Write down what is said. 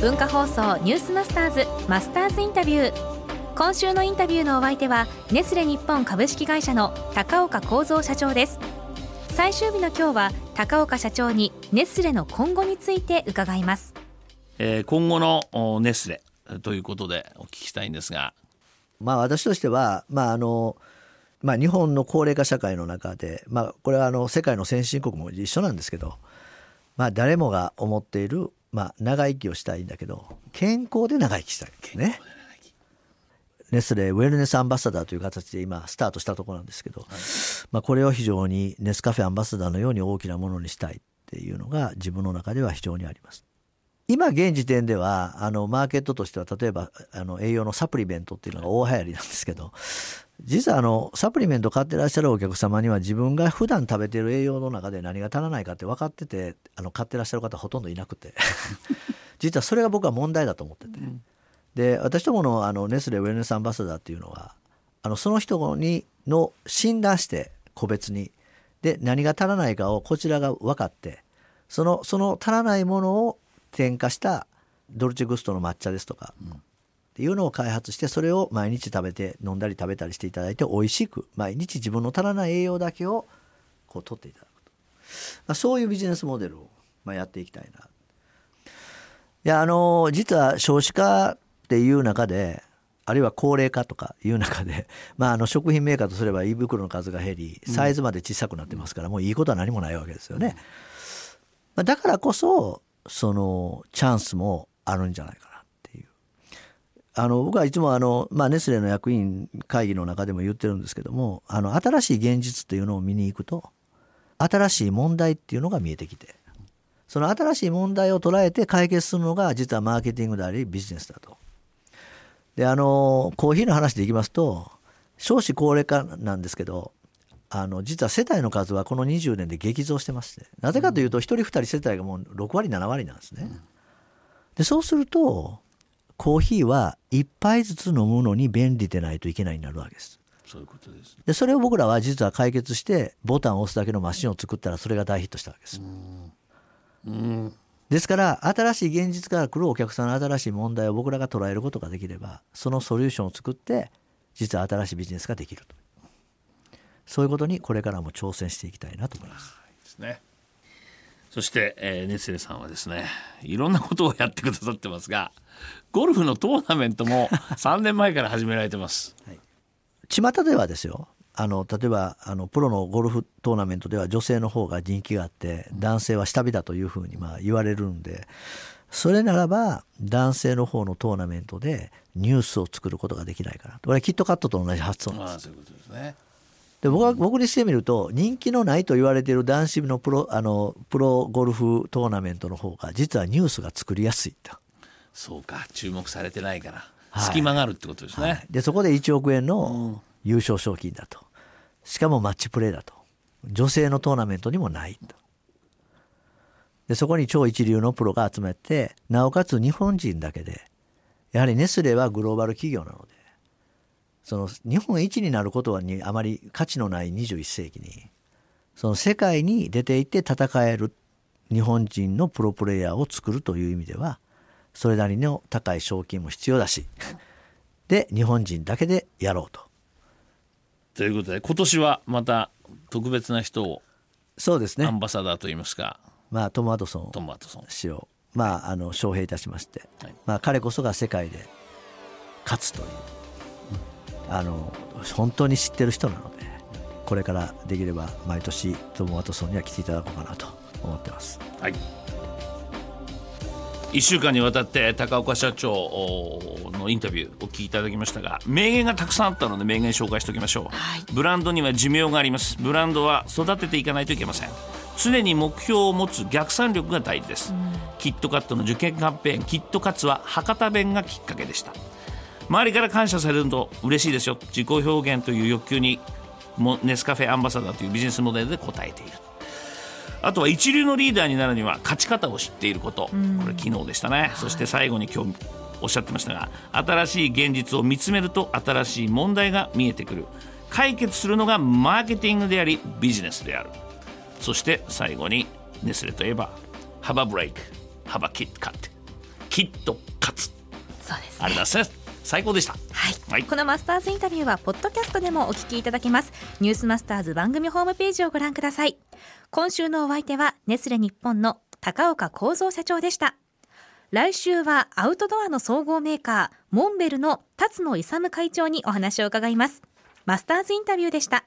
文化放送ニュースマスターズマスターズインタビュー。今週のインタビューのお相手はネスレ日本株式会社の高岡幸三社長です。最終日の今日は高岡社長にネスレの今後について伺います、えー、今後のネスレということでお聞きしたいんですが。まあ私としてはまああのまあ、日本の高齢化社会の中で、まあ、これはあの世界の先進国も一緒なんですけど、まあ、誰もが思っている、まあ、長生きをしたいんだけど健康で長生きしたいね。ネスレウェルネスアンバサダーという形で今スタートしたところなんですけど、はい、まあ、これを非常にネスカフェアンバサダーのように大きなものにしたいっていうのが自分の中では非常にあります。今現時点ではあのマーケットとしては例えばあの栄養のサプリメントっていうのが大流行りなんですけど実はあのサプリメント買ってらっしゃるお客様には自分が普段食べてる栄養の中で何が足らないかって分かっててあの買ってらっしゃる方ほとんどいなくて。実はそれが僕は問題だと思ってて。うん。で私どものあのネスレウェルネスアンバサダーっていうのはあのその人にの診断して個別に。で何が足らないかをこちらが分かってそのその足らないものを添加したドルチェグストの抹茶ですとか、うん、っていうのを開発してそれを毎日食べて飲んだり食べたりしていただいて美味しく毎日自分の足らない栄養だけをこう取っていただくと、まあ、そういうビジネスモデルをまあやっていきたいな。いやあの実は少子化っていう中であるいは高齢化とかいう中で、まあ、あの食品メーカーとすれば胃袋の数が減りサイズまで小さくなってますから、もういいことは何もないわけですよね。まあ、だからこそそのチャンスもあるんじゃないかなっていう。あの僕はいつもあの、まあ、ネスレの役員会議の中でも言ってるんですけどもあの新しい現実というのを見に行くと新しい問題っていうのが見えてきてその新しい問題を捉えて解決するのが実はマーケティングでありビジネスだと。で、あの、コーヒーの話でいきますと、少子高齢化なんですけど、あの、実は世帯の数はこの20年で激増してまして、なぜかというと、1人2人世帯がもう6割、7割なんですね。で、そうすると、コーヒーは1杯ずつ飲むのに便利でないといけないになるわけです。そういうことです、で、それを僕らは実は解決して、ボタンを押すだけのマシンを作ったら、それが大ヒットしたわけです。うん。ですから、新しい現実から来るお客さんの新しい問題を僕らが捉えることができれば、そのソリューションを作って、実は新しいビジネスができると。そういうことにこれからも挑戦していきたいなと思います。ですね。そして、えー、ネスレさんはですね、いろんなことをやってくださってますが、ゴルフのトーナメントも 3年前から始められてます。はい、巷ではですよ、あの例えばあのプロのゴルフトーナメントでは女性の方が人気があって男性は下火だというふうにまあ言われるんでそれならば男性の方のトーナメントでニュースを作ることができないかなこれはキットカットと同じ発想なんです。そういうことですねで僕は僕にしてみると人気のないと言われている男子のプロあのプロゴルフトーナメントの方が実はニュースが作りやすいと。そうか。注目されてないから、はい、隙間があるってことですね、はい、でそこで1億円の優勝賞金だと。しかもマッチプレーだと。女性のトーナメントにもないと。で、そこに超一流のプロが集めて、なおかつ日本人だけで、やはりネスレはグローバル企業なので、その日本一になることはにあまり価値のない21世紀に、その世界に出ていって戦える日本人のプロプレイヤーを作るという意味では、それなりの高い賞金も必要だし、で、日本人だけでやろうと。ということで今年はまた特別な人をそうですね。アンバサダーといいますかまあトム・ワトソントム・ワトソン。氏をまああの招聘いたしまして、はい、まあ彼こそが世界で勝つという、うん、あの本当に知ってる人なのでこれからできれば毎年トム・ワトソンには来ていただこうかなと思ってます。はい。1週間にわたって高岡社長のインタビューお聞きいただきましたが名言がたくさんあったので名言紹介しておきましょう、はい、ブランドには寿命があります。ブランドは育てていかないといけません。常に目標を持つ逆算力が大事です、うん、キットカットの受験キャンペーンキットカツは博多弁がきっかけでした周りから感謝されると嬉しいですよ。自己表現という欲求にネスカフェアンバサダーというビジネスモデルで応えている。あとは一流のリーダーになるには勝ち方を知っていること、これ昨日でしたね、そして最後に今日おっしゃってましたが新しい現実を見つめると新しい問題が見えてくる。解決するのがマーケティングでありビジネスである。そして最後にネスレといえばハバブレイクハバキットカットヒット勝つそうです、ね、ありがとうございます最高でした、はい、はい、このマスターズインタビューはポッドキャストでもお聞きいただけます。ニュースマスターズ番組ホームページをご覧ください。今週のお相手はネスレ日本の高岡幸三社長でした。来週はアウトドアの総合メーカーモンベルの辰野勇会長にお話を伺います。マスターズインタビューでした